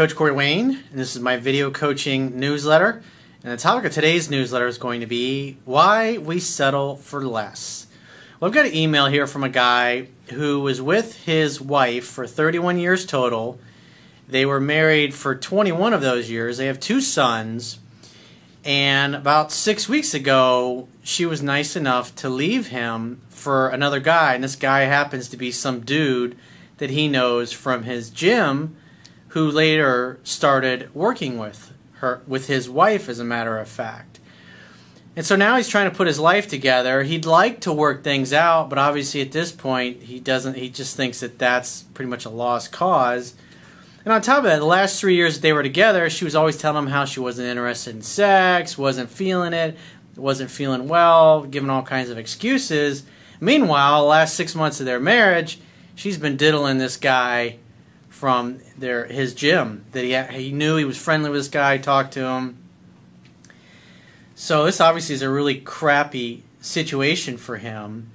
Coach Corey Wayne, and this is my video coaching newsletter. And the topic of today's newsletter is going to be why we settle for less. Well, I've got an email here from a guy who was with his wife for 31 years total. They were married for 21 of those years. They have two sons. And about six weeks ago, she was nice enough to leave him for another guy. And this guy happens to be some dude that he knows from his gym who later started working with her with his wife as a matter of fact. And so now he's trying to put his life together. He'd like to work things out, but obviously at this point he doesn't he just thinks that that's pretty much a lost cause. And on top of that, the last three years that they were together, she was always telling him how she wasn't interested in sex, wasn't feeling it, wasn't feeling well, giving all kinds of excuses. Meanwhile, the last six months of their marriage, she's been diddling this guy from their his gym that he he knew he was friendly with this guy, talked to him. So this obviously is a really crappy situation for him.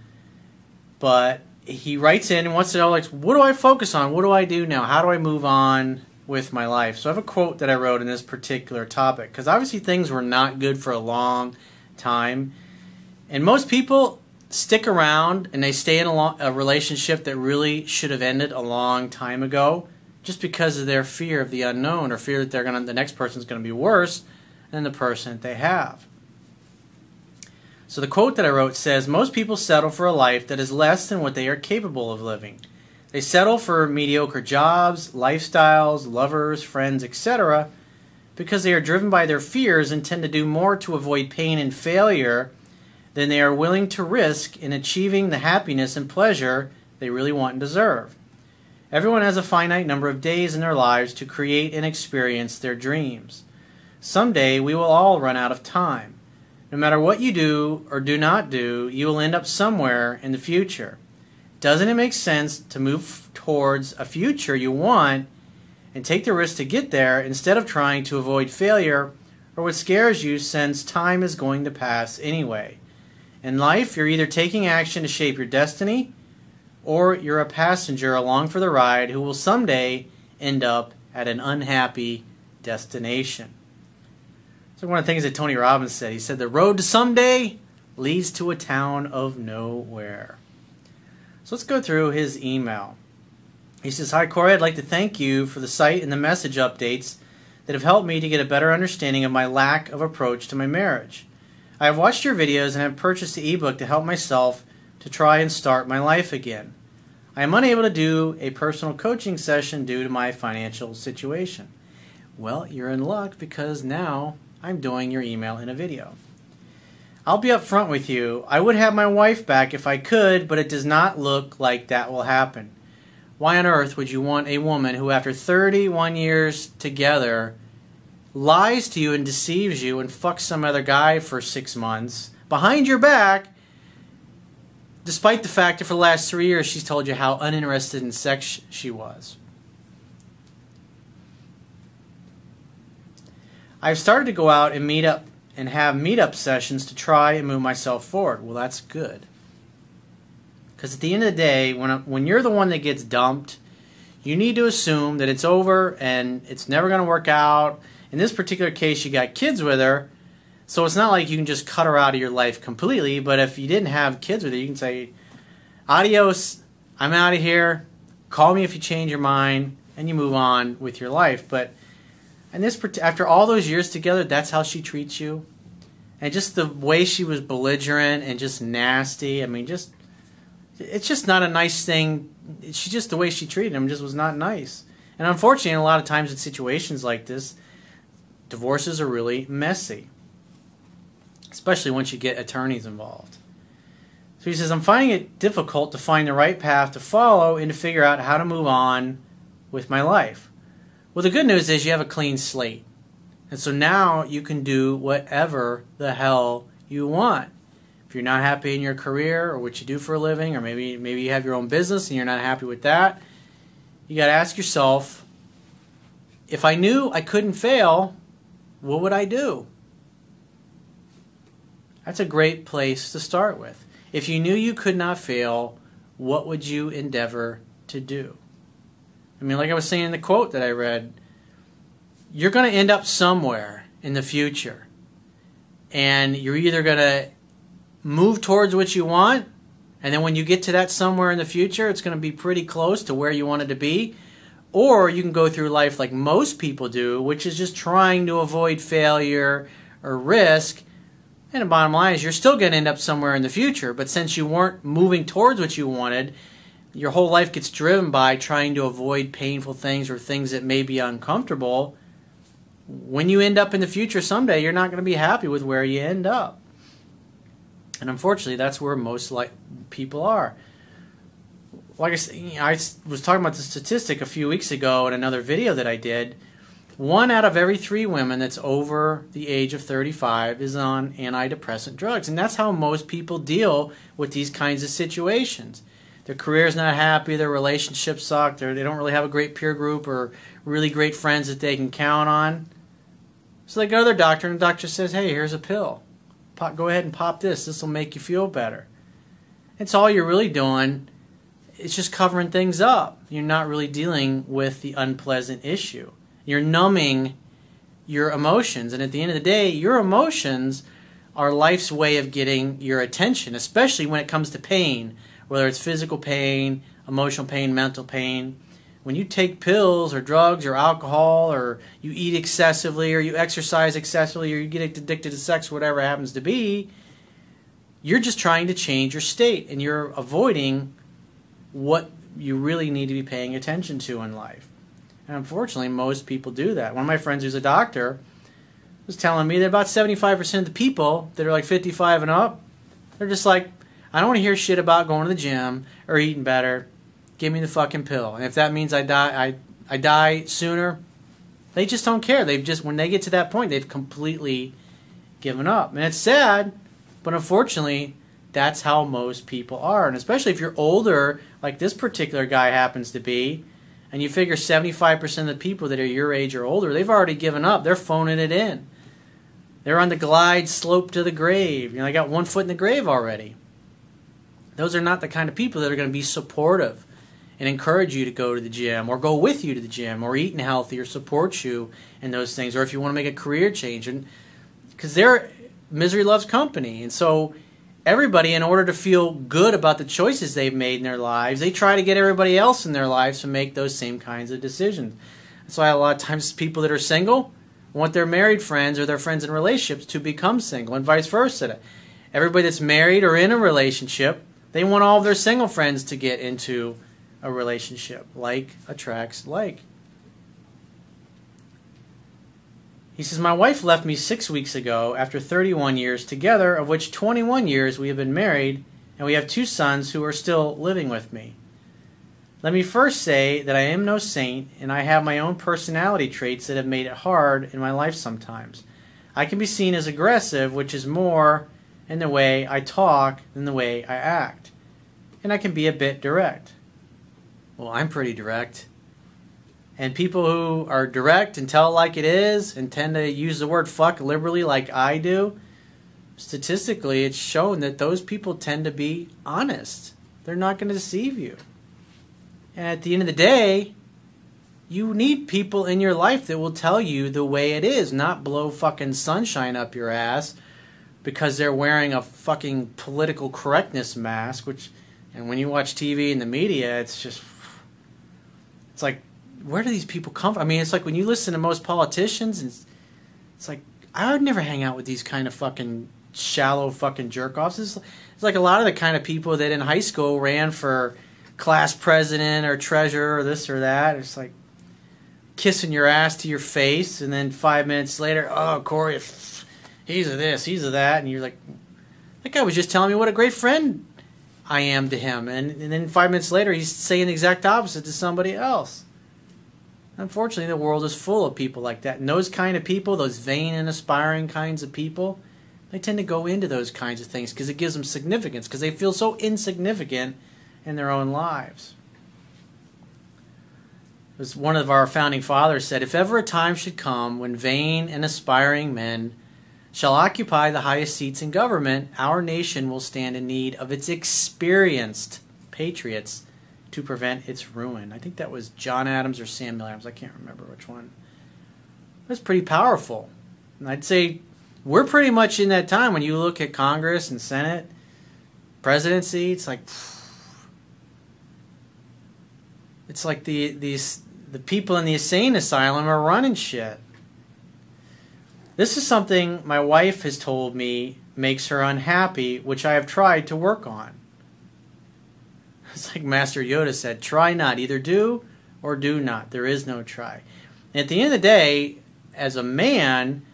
But he writes in and wants to know like what do I focus on? What do I do now? How do I move on with my life? So I have a quote that I wrote in this particular topic because obviously things were not good for a long time. And most people stick around and they stay in a, a relationship that really should have ended a long time ago just because of their fear of the unknown or fear that they're gonna the next person's gonna be worse than the person that they have. So the quote that I wrote says most people settle for a life that is less than what they are capable of living. They settle for mediocre jobs, lifestyles, lovers, friends, etc. because they are driven by their fears and tend to do more to avoid pain and failure than they are willing to risk in achieving the happiness and pleasure they really want and deserve. Everyone has a finite number of days in their lives to create and experience their dreams. Someday we will all run out of time. No matter what you do or do not do, you will end up somewhere in the future. Doesn't it make sense to move towards a future you want and take the risk to get there instead of trying to avoid failure or what scares you since time is going to pass anyway? In life, you're either taking action to shape your destiny or you're a passenger along for the ride who will someday end up at an unhappy destination. So, one of the things that Tony Robbins said, he said, The road to someday leads to a town of nowhere. So, let's go through his email. He says, Hi, Corey, I'd like to thank you for the site and the message updates that have helped me to get a better understanding of my lack of approach to my marriage. I have watched your videos and have purchased the ebook to help myself to try and start my life again. I am unable to do a personal coaching session due to my financial situation. Well, you're in luck because now I'm doing your email in a video. I'll be upfront with you. I would have my wife back if I could, but it does not look like that will happen. Why on earth would you want a woman who, after 31 years together, lies to you and deceives you and fucks some other guy for six months behind your back despite the fact that for the last three years she's told you how uninterested in sex she was. I've started to go out and meet up and have meetup sessions to try and move myself forward. Well, that's good. Because at the end of the day, when, when you're the one that gets dumped, you need to assume that it's over and it's never going to work out. In this particular case, you got kids with her, so it's not like you can just cut her out of your life completely, but if you didn't have kids with her, you can say, adios, I'm out of here. Call me if you change your mind, and you move on with your life. But and this after all those years together, that's how she treats you, and just the way she was belligerent and just nasty. I mean, just it's just not a nice thing. She just the way she treated him just was not nice. And unfortunately, a lot of times in situations like this, divorces are really messy especially once you get attorneys involved. So he says, I'm finding it difficult to find the right path to follow and to figure out how to move on with my life. Well, the good news is you have a clean slate. And so now you can do whatever the hell you want. If you're not happy in your career or what you do for a living, or maybe maybe you have your own business and you're not happy with that, you got to ask yourself, if I knew I couldn't fail, what would I do? That's a great place to start with. If you knew you could not fail, what would you endeavor to do? I mean, like I was saying in the quote that I read, you're going to end up somewhere in the future. And you're either going to move towards what you want, and then when you get to that somewhere in the future, it's going to be pretty close to where you wanted to be. Or you can go through life like most people do, which is just trying to avoid failure or risk. And the bottom line is you're still going to end up somewhere in the future. But since you weren't moving towards what you wanted, your whole life gets driven by trying to avoid painful things or things that may be uncomfortable when you end up in the future someday, you're not going to be happy with where you end up. And unfortunately, that's where most like people are. Like I I was talking about the statistic a few weeks ago in another video that I did. One out of every three women that's over the age of 35 is on antidepressant drugs. And that's how most people deal with these kinds of situations. Their career's not happy, their relationships suck, they don't really have a great peer group or really great friends that they can count on. So they go to their doctor, and the doctor says, "Hey, here's a pill. Pop, go ahead and pop this. This will make you feel better." It's all you're really doing. It's just covering things up. You're not really dealing with the unpleasant issue. You're numbing your emotions, and at the end of the day, your emotions are life's way of getting your attention, especially when it comes to pain, whether it's physical pain, emotional pain, mental pain when you take pills or drugs or alcohol or you eat excessively or you exercise excessively or you get addicted to sex, whatever happens to be, you're just trying to change your state and you're avoiding what you really need to be paying attention to in life. And unfortunately, most people do that. One of my friends who's a doctor was telling me that about 75% of the people that are like 55 and up, they're just like, I don't want to hear shit about going to the gym or eating better give me the fucking pill. And if that means I die, I I die sooner. They just don't care. They've just when they get to that point, they've completely given up, and it's sad, but unfortunately, that's how most people are. And especially if you're older, like this particular guy happens to be, and you figure 75% of the people that are your age or older, they've already given up. They're phoning it in. They're on the glide slope to the grave. You know, they got one foot in the grave already. Those are not the kind of people that are going to be supportive and encourage you to go to the gym or go with you to the gym or eating healthy or support you in those things or if you want to make a career change and because they're misery loves company and so everybody in order to feel good about the choices they've made in their lives they try to get everybody else in their lives to make those same kinds of decisions that's why a lot of times people that are single want their married friends or their friends in relationships to become single and vice versa everybody that's married or in a relationship they want all of their single friends to get into a relationship. Like attracts like. He says, My wife left me six weeks ago after 31 years together, of which 21 years we have been married, and we have two sons who are still living with me. Let me first say that I am no saint, and I have my own personality traits that have made it hard in my life sometimes. I can be seen as aggressive, which is more in the way I talk than the way I act. And I can be a bit direct. Well, I'm pretty direct. And people who are direct and tell like it is and tend to use the word fuck liberally like I do, statistically, it's shown that those people tend to be honest. They're not going to deceive you. And at the end of the day, you need people in your life that will tell you the way it is, not blow fucking sunshine up your ass because they're wearing a fucking political correctness mask, which, and when you watch TV and the media, it's just it's like where do these people come from? I mean, it's like when you listen to most politicians, it's, it's like I would never hang out with these kind of fucking shallow fucking jerk offs. It's, it's like a lot of the kind of people that in high school ran for class president or treasurer or this or that. It's like kissing your ass to your face, and then five minutes later, oh Corey, he's a this, he's a that, and you're like, that guy was just telling me what a great friend I am to him. And, and then five minutes later, he's saying the exact opposite to somebody else. Unfortunately, the world is full of people like that. And those kind of people, those vain and aspiring kinds of people, they tend to go into those kinds of things because it gives them significance, because they feel so insignificant in their own lives. As one of our founding fathers said, if ever a time should come when vain and aspiring men shall occupy the highest seats in government, our nation will stand in need of its experienced patriots to prevent its ruin. I think that was John Adams or Samuel Adams. I can't remember which one. That's pretty powerful. And I'd say we're pretty much in that time when you look at Congress and Senate, presidency, it's like it's like the these the people in the insane asylum are running shit. This is something my wife has told me makes her unhappy, which I have tried to work on. It's like Master Yoda said, try not, either do or do not. There is no try. And at the end of the day, as a man,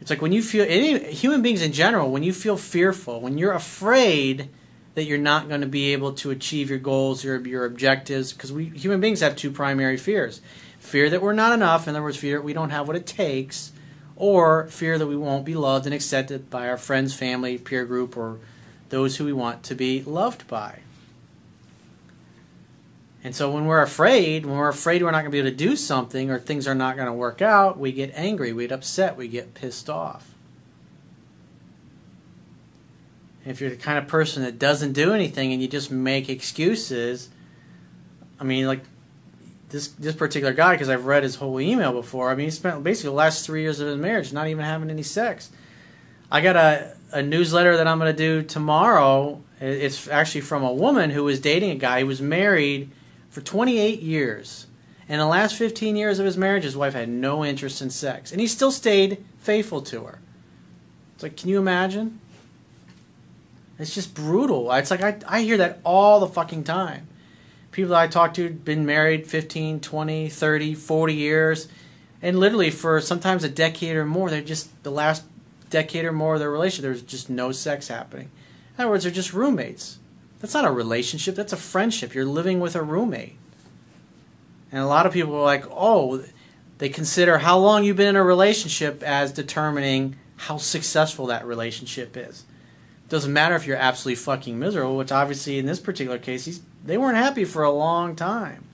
it's like when you feel any human beings in general, when you feel fearful, when you're afraid that you're not going to be able to achieve your goals or your objectives, because we human beings have two primary fears: fear that we're not enough, in other words, fear that we don't have what it takes, or fear that we won't be loved and accepted by our friends, family, peer group, or those who we want to be loved by. And so when we're afraid, when we're afraid we're not going to be able to do something or things are not going to work out, we get angry, we get upset, we get pissed off. If you're the kind of person that doesn't do anything and you just make excuses, I mean, like this this particular guy, because I've read his whole email before. I mean, he spent basically the last three years of his marriage not even having any sex. I got a a newsletter that I'm going to do tomorrow. It's actually from a woman who was dating a guy who was married for 28 years. In the last 15 years of his marriage, his wife had no interest in sex, and he still stayed faithful to her. It's like, can you imagine? It's just brutal. It's like I, I hear that all the fucking time. People that I talk to been married 15, 20, 30, 40 years, and literally for sometimes a decade or more, they're just the last decade or more of their relationship, there's just no sex happening. In other words, they're just roommates. That's not a relationship, that's a friendship. You're living with a roommate. And a lot of people are like, oh, they consider how long you've been in a relationship as determining how successful that relationship is. It doesn't matter if you're absolutely fucking miserable, which obviously in this particular case, they weren't happy for a long time.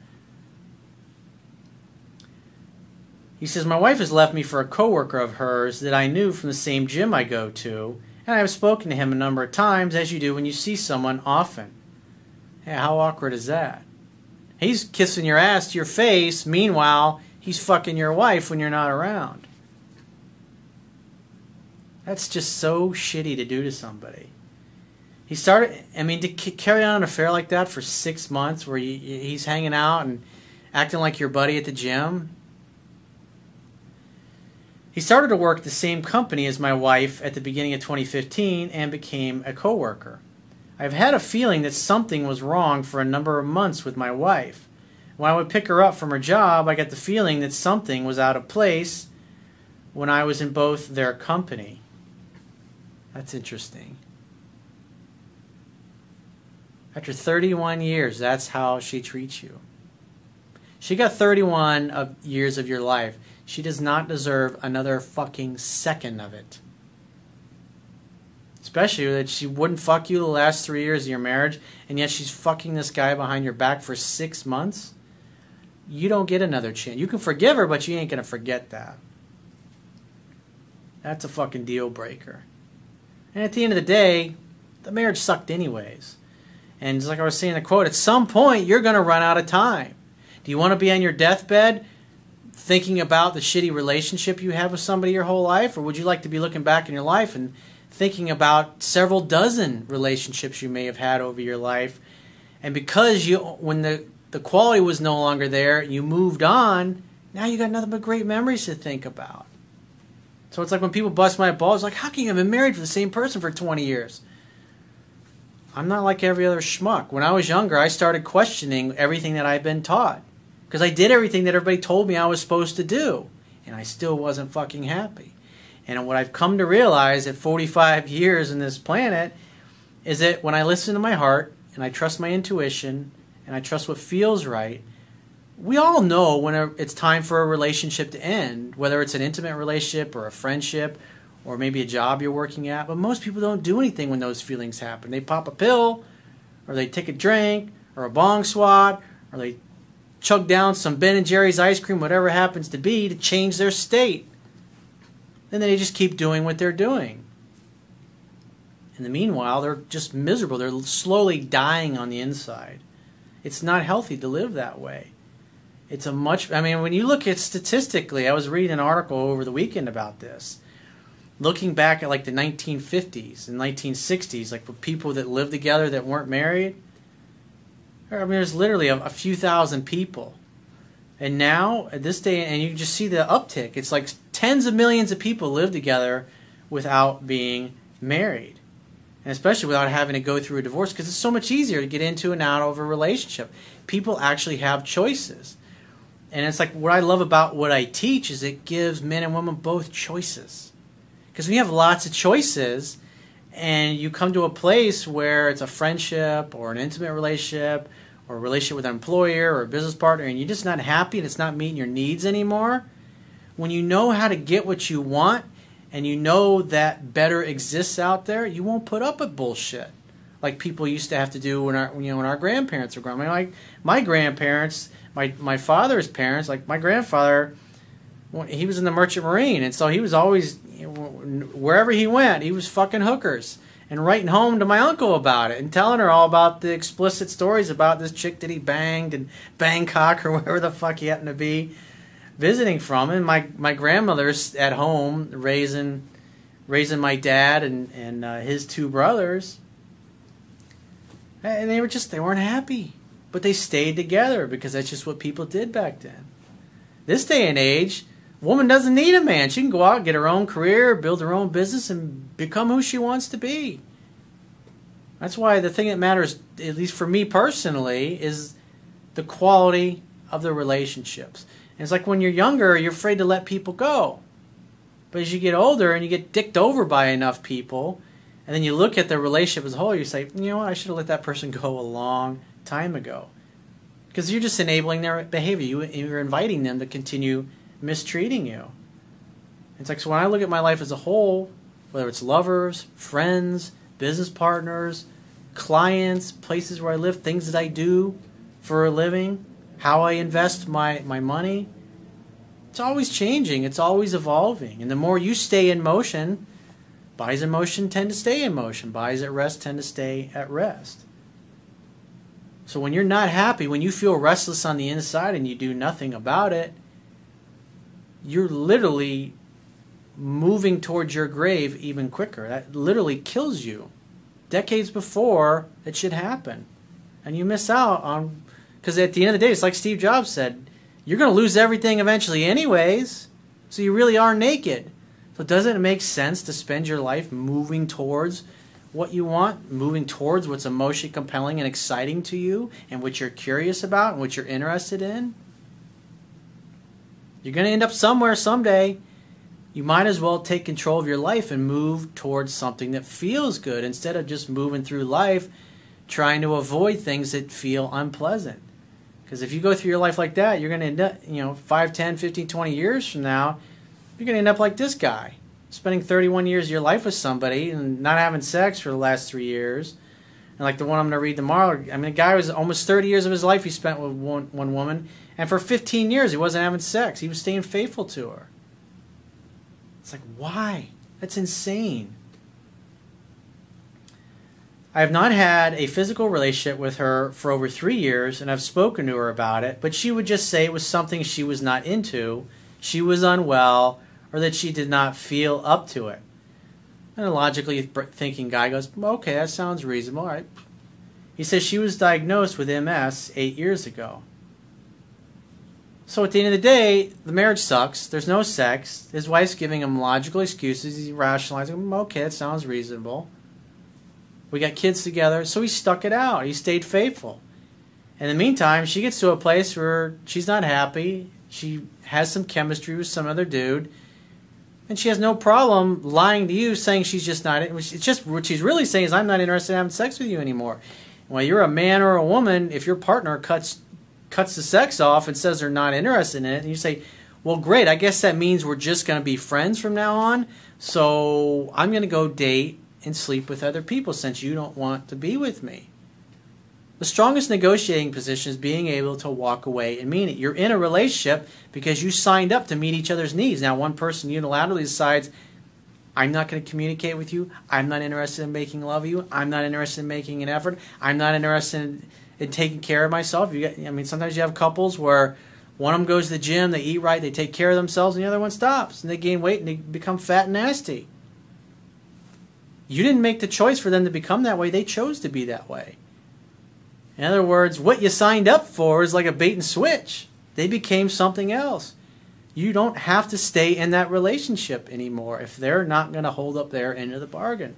He says, My wife has left me for a coworker of hers that I knew from the same gym I go to and I have spoken to him a number of times, as you do when you see someone often. Hey, how awkward is that? He's kissing your ass to your face, meanwhile, he's fucking your wife when you're not around. That's just so shitty to do to somebody. He started, I mean, to carry on an affair like that for six months where he's hanging out and acting like your buddy at the gym, he started to work at the same company as my wife at the beginning of 2015 and became a coworker. I've had a feeling that something was wrong for a number of months with my wife. When I would pick her up from her job, I got the feeling that something was out of place when I was in both their company. That's interesting. After 31 years, that's how she treats you. She got 31 of years of your life. She does not deserve another fucking second of it. Especially that she wouldn't fuck you the last three years of your marriage, and yet she's fucking this guy behind your back for six months. You don't get another chance. You can forgive her, but you ain't gonna forget that. That's a fucking deal breaker. And at the end of the day, the marriage sucked anyways. And just like I was saying in the quote, at some point you're gonna run out of time. Do you want to be on your deathbed thinking about the shitty relationship you have with somebody your whole life, or would you like to be looking back in your life and thinking about several dozen relationships you may have had over your life, and because you when the the quality was no longer there, you moved on. Now you got nothing but great memories to think about. So it's like when people bust my balls, like, how can you have been married to the same person for 20 years? I'm not like every other schmuck. When I was younger, I started questioning everything that I'd been taught because I did everything that everybody told me I was supposed to do, and I still wasn't fucking happy. And what I've come to realize at 45 years in this planet is that when I listen to my heart and I trust my intuition and I trust what feels right, we all know when it's time for a relationship to end, whether it's an intimate relationship or a friendship or maybe a job you're working at. But most people don't do anything when those feelings happen. They pop a pill, or they take a drink, or a bong swat, or they chug down some Ben and Jerry's ice cream, whatever happens to be, to change their state. And then they just keep doing what they're doing. In the meanwhile, they're just miserable. They're slowly dying on the inside. It's not healthy to live that way. It's a much. I mean, when you look at statistically, I was reading an article over the weekend about this. Looking back at like the 1950s and 1960s, like for people that lived together that weren't married, I mean, there's literally a, a few thousand people. And now, at this day, and you just see the uptick. It's like tens of millions of people live together without being married. And especially without having to go through a divorce because it's so much easier to get into and out of a relationship. People actually have choices. And it's like what I love about what I teach is it gives men and women both choices. Because when you have lots of choices and you come to a place where it's a friendship or an intimate relationship or relationship with an employer or a business partner and you're just not happy and it's not meeting your needs anymore, when you know how to get what you want and you know that better exists out there, you won't put up with bullshit like people used to have to do when our you know when our grandparents were growing. I mean, like my grandparents, my my father's parents, like my grandfather, he was in the Merchant Marine, and so he was always wherever he went, he was fucking hookers and writing home to my uncle about it and telling her all about the explicit stories about this chick that he banged in Bangkok or wherever the fuck he happened to be visiting from. And my my grandmother's at home raising raising my dad and and uh, his two brothers, and they were just they weren't happy, but they stayed together because that's just what people did back then. This day and age, woman doesn't need a man. She can go out, get her own career, build her own business, and become who she wants to be. That's why the thing that matters, at least for me personally, is the quality of the relationships. And it's like when you're younger, you're afraid to let people go. But as you get older and you get dicked over by enough people, and then you look at the relationship as a whole, you say, you know what, I should have let that person go a long time ago. Because you're just enabling their behavior. You, are inviting them to continue mistreating you. It's like, so when I look at my life as a whole, whether it's lovers, friends, business partners, clients, places where I live, things that I do for a living, how I invest my, my money, it's always changing, it's always evolving. And the more you stay in motion, bodies in motion tend to stay in motion, bodies at rest tend to stay at rest. So when you're not happy, when you feel restless on the inside and you do nothing about it, you're literally moving towards your grave even quicker. That literally kills you. Decades before it should happen. And you miss out on, because at the end of the day, it's like Steve Jobs said, you're going to lose everything eventually, anyways. So you really are naked. So doesn't it make sense to spend your life moving towards what you want, moving towards what's emotionally compelling and exciting to you, and what you're curious about and what you're interested in? You're going to end up somewhere someday. You might as well take control of your life and move towards something that feels good instead of just moving through life trying to avoid things that feel unpleasant. Because if you go through your life like that, you're going to end up, you know, 5, 10, 15, 20 years from now, you're going to end up like this guy, spending 31 years of your life with somebody and not having sex for the last three years. And like the one I'm going to read tomorrow, I mean, the guy was almost 30 years of his life he spent with one, one woman, and for 15 years, he wasn't having sex. He was staying faithful to her. It's like, why? That's insane. I have not had a physical relationship with her for over three years, and I've spoken to her about it, but she would just say it was something she was not into, she was unwell, or that she did not feel up to it. And a logically thinking guy goes, okay, that sounds reasonable. All right. He says she was diagnosed with MS eight years ago. So at the end of the day, the marriage sucks. There's no sex. His wife's giving him logical excuses. He's rationalizing. Okay, it sounds reasonable. We got kids together, so he stuck it out. He stayed faithful. In the meantime, she gets to a place where she's not happy. She has some chemistry with some other dude, and she has no problem lying to you, saying she's just not. It's just what she's really saying is, "I'm not interested in having sex with you anymore." Well, you're a man or a woman. If your partner cuts cuts the sex off and says they're not interested in it, and you say, well, great, I guess that means we're just going to be friends from now on. So I'm going to go date and sleep with other people since you don't want to be with me. The strongest negotiating position is being able to walk away and mean it. You're in a relationship because you signed up to meet each other's needs. Now, one person unilaterally decides, I'm not going to communicate with you. I'm not interested in making love of you. I'm not interested in making an effort. I'm not interested in in taking care of myself. You get, I mean, sometimes you have couples where One of them goes to the gym, they eat right, they take care of themselves, and the other one stops and they gain weight and they become fat and nasty. You didn't make the choice for them to become that way, they chose to be that way. In other words, what you signed up for is like a bait and switch. They became something else. You don't have to stay in that relationship anymore if they're not going to hold up their end of the bargain.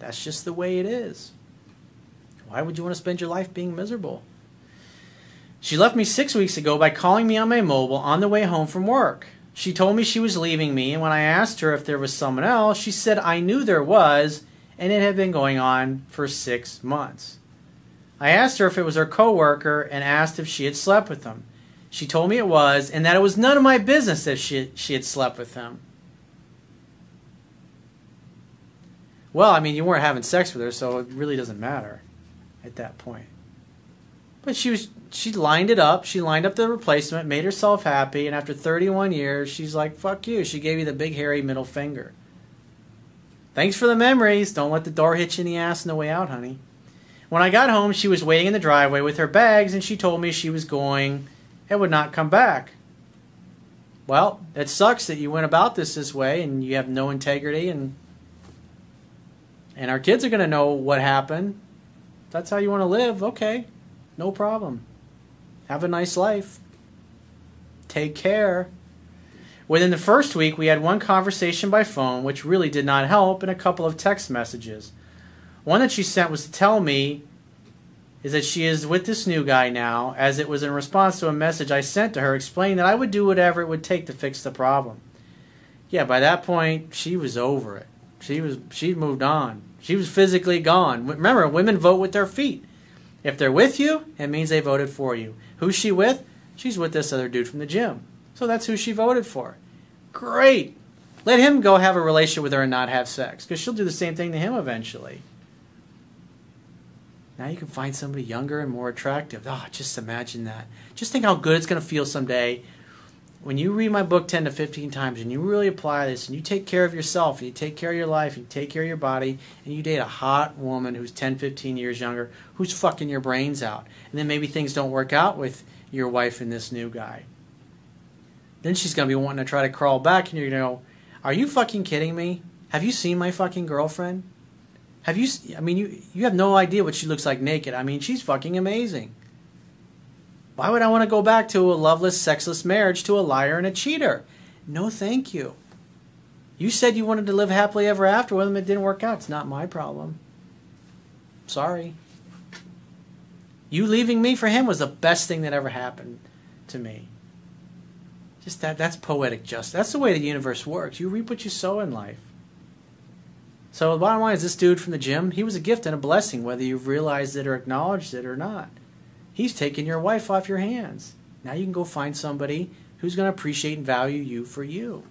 That's just the way it is. Why would you want to spend your life being miserable? She left me six weeks ago by calling me on my mobile on the way home from work. She told me she was leaving me, and when I asked her if there was someone else, she said I knew there was, and it had been going on for six months. I asked her if it was her coworker and asked if she had slept with him. She told me it was, and that it was none of my business if she, she had slept with him. Well, I mean, you weren't having sex with her, so it really doesn't matter at that point. But she was she lined it up. She lined up the replacement, made herself happy, and after 31 years, she's like, "Fuck you." She gave you the big hairy middle finger. Thanks for the memories. Don't let the door hit you in the ass on the way out, honey. When I got home, she was waiting in the driveway with her bags, and she told me she was going and would not come back. Well, it sucks that you went about this this way, and you have no integrity, and and our kids are going to know what happened. If that's how you want to live. Okay, no problem. Have a nice life. Take care. Within the first week, we had one conversation by phone, which really did not help, and a couple of text messages. One that she sent was to tell me is that she is with this new guy now, as it was in response to a message I sent to her explaining that I would do whatever it would take to fix the problem. Yeah, by that point, she was over it. She was she moved on. She was physically gone. Remember, women vote with their feet. If they're with you, it means they voted for you. Who's she with? She's with this other dude from the gym. So that's who she voted for. Great. Let him go have a relationship with her and not have sex because she'll do the same thing to him eventually. Now you can find somebody younger and more attractive. Oh, just imagine that. Just think how good it's going to feel someday. When you read my book 10 to 15 times and you really apply this and you take care of yourself and you take care of your life and you take care of your body and you date a hot woman who's 10 15 years younger who's fucking your brains out. And then maybe things don't work out with your wife and this new guy. Then she's going to be wanting to try to crawl back and you're going to go are you fucking kidding me? Have you seen my fucking girlfriend have you i mean you you have no idea what she looks like naked i mean she's fucking amazing why would I want to go back to a loveless, sexless marriage to a liar and a cheater? No, thank you. You said you wanted to live happily ever after with him. It didn't work out. It's not my problem. Sorry. You leaving me for him was the best thing that ever happened to me. Just that that's poetic justice. That's the way the universe works. You reap what you sow in life. So the bottom line is this dude from the gym, he was a gift and a blessing, whether you've realized it or acknowledged it or not. He's taken your wife off your hands. Now you can go find somebody who's going to appreciate and value you for you.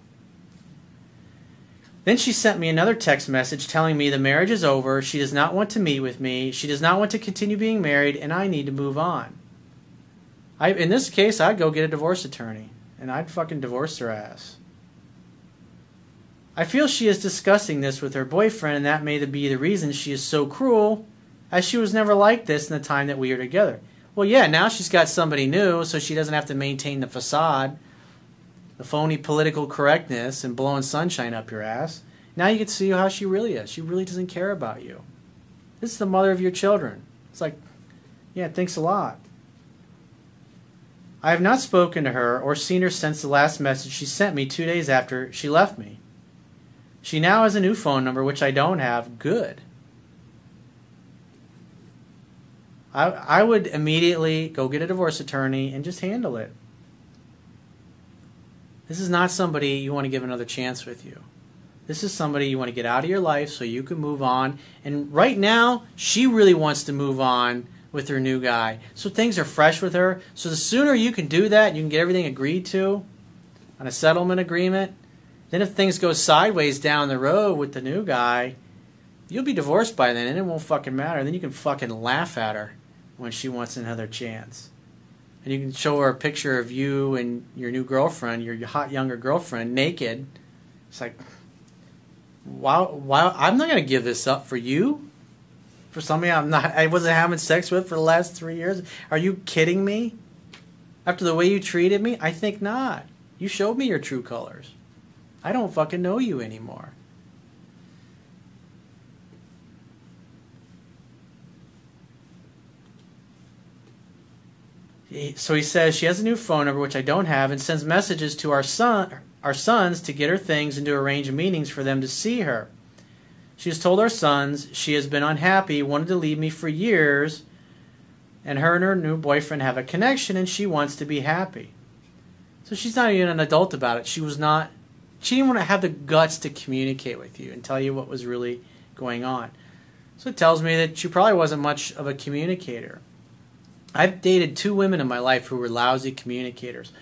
Then she sent me another text message telling me the marriage is over, she does not want to meet with me, she does not want to continue being married, and I need to move on. I, in this case, I'd go get a divorce attorney, and I'd fucking divorce her ass. I feel she is discussing this with her boyfriend, and that may be the reason she is so cruel, as she was never like this in the time that we were together. Well, yeah, now she's got somebody new, so she doesn't have to maintain the facade, the phony political correctness, and blowing sunshine up your ass. Now you can see how she really is. She really doesn't care about you. This is the mother of your children. It's like, yeah, thanks a lot. I have not spoken to her or seen her since the last message she sent me two days after she left me. She now has a new phone number, which I don't have. Good. I, I would immediately go get a divorce attorney and just handle it. This is not somebody you want to give another chance with you. This is somebody you want to get out of your life so you can move on. And right now, she really wants to move on with her new guy. So things are fresh with her. So the sooner you can do that, you can get everything agreed to on a settlement agreement. Then if things go sideways down the road with the new guy, you'll be divorced by then and it won't fucking matter. Then you can fucking laugh at her when she wants another chance. And you can show her a picture of you and your new girlfriend, your hot younger girlfriend, naked. It's like, wow, wow! I'm not gonna give this up for you, for somebody I'm not, I wasn't having sex with for the last three years. Are you kidding me? After the way you treated me, I think not. You showed me your true colors. I don't fucking know you anymore. So he says she has a new phone number, which I don't have, and sends messages to our son, our sons, to get her things and to arrange meetings for them to see her. She has told our sons she has been unhappy, wanted to leave me for years, and her and her new boyfriend have a connection, and she wants to be happy. So she's not even an adult about it. She was not. She didn't want to have the guts to communicate with you and tell you what was really going on. So it tells me that she probably wasn't much of a communicator. I've dated two women in my life who were lousy communicators.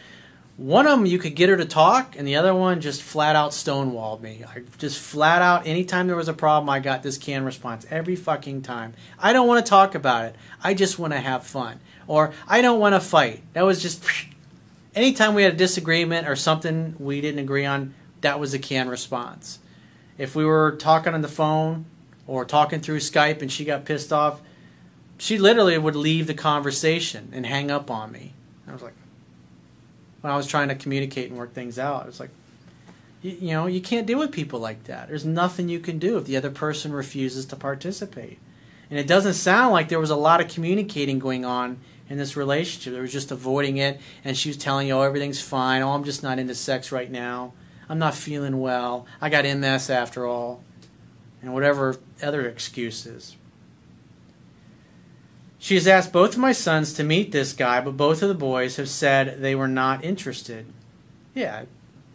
One of them, you could get her to talk, and the other one just flat out stonewalled me. I just flat out, anytime there was a problem, I got this canned response every fucking time. I don't want to talk about it. I just want to have fun. Or, I don't want to fight. That was just, anytime we had a disagreement or something we didn't agree on, that was a canned response. If we were talking on the phone or talking through Skype and she got pissed off, she literally would leave the conversation and hang up on me. I was like, when I was trying to communicate and work things out, I was like, you, you know, you can't deal with people like that. There's nothing you can do if the other person refuses to participate. And it doesn't sound like there was a lot of communicating going on in this relationship. There was just avoiding it, and she was telling you, oh, everything's fine. Oh, I'm just not into sex right now. I'm not feeling well. I got MS after all. And whatever other excuses. She has asked both of my sons to meet this guy, but both of the boys have said they were not interested. Yeah,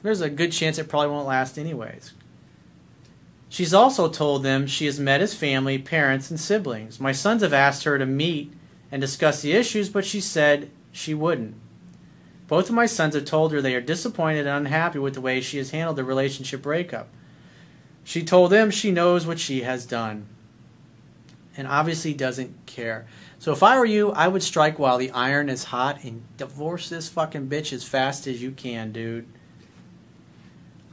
there's a good chance it probably won't last anyways. She's also told them she has met his family, parents, and siblings. My sons have asked her to meet and discuss the issues, but she said she wouldn't. Both of my sons have told her they are disappointed and unhappy with the way she has handled the relationship breakup. She told them she knows what she has done and obviously doesn't care. So if I were you, I would strike while the iron is hot and divorce this fucking bitch as fast as you can, dude.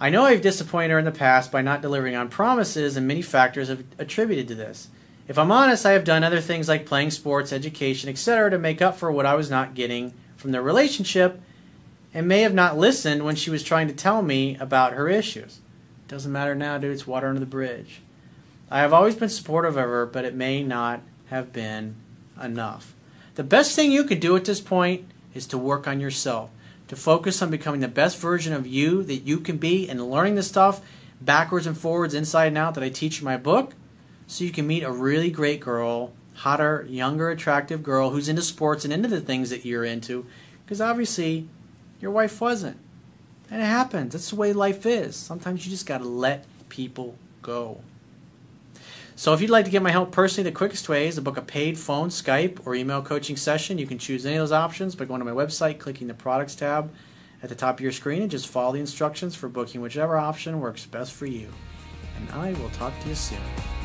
I know I've disappointed her in the past by not delivering on promises, and many factors have attributed to this. If I'm honest, I have done other things like playing sports, education, etc., to make up for what I was not getting from their relationship, and may have not listened when she was trying to tell me about her issues. Doesn't matter now, dude. It's water under the bridge. I have always been supportive of her, but it may not have been enough. The best thing you can do at this point is to work on yourself, to focus on becoming the best version of you that you can be and learning the stuff backwards and forwards, inside and out that I teach in my book so you can meet a really great girl, hotter, younger, attractive girl who's into sports and into the things that you're into because obviously your wife wasn't. And it happens. That's the way life is. Sometimes you just got to let people go. So if you'd like to get my help personally, the quickest way is to book a paid phone, Skype, or email coaching session. You can choose any of those options by going to my website, clicking the products tab at the top of your screen, and just follow the instructions for booking whichever option works best for you. And I will talk to you soon.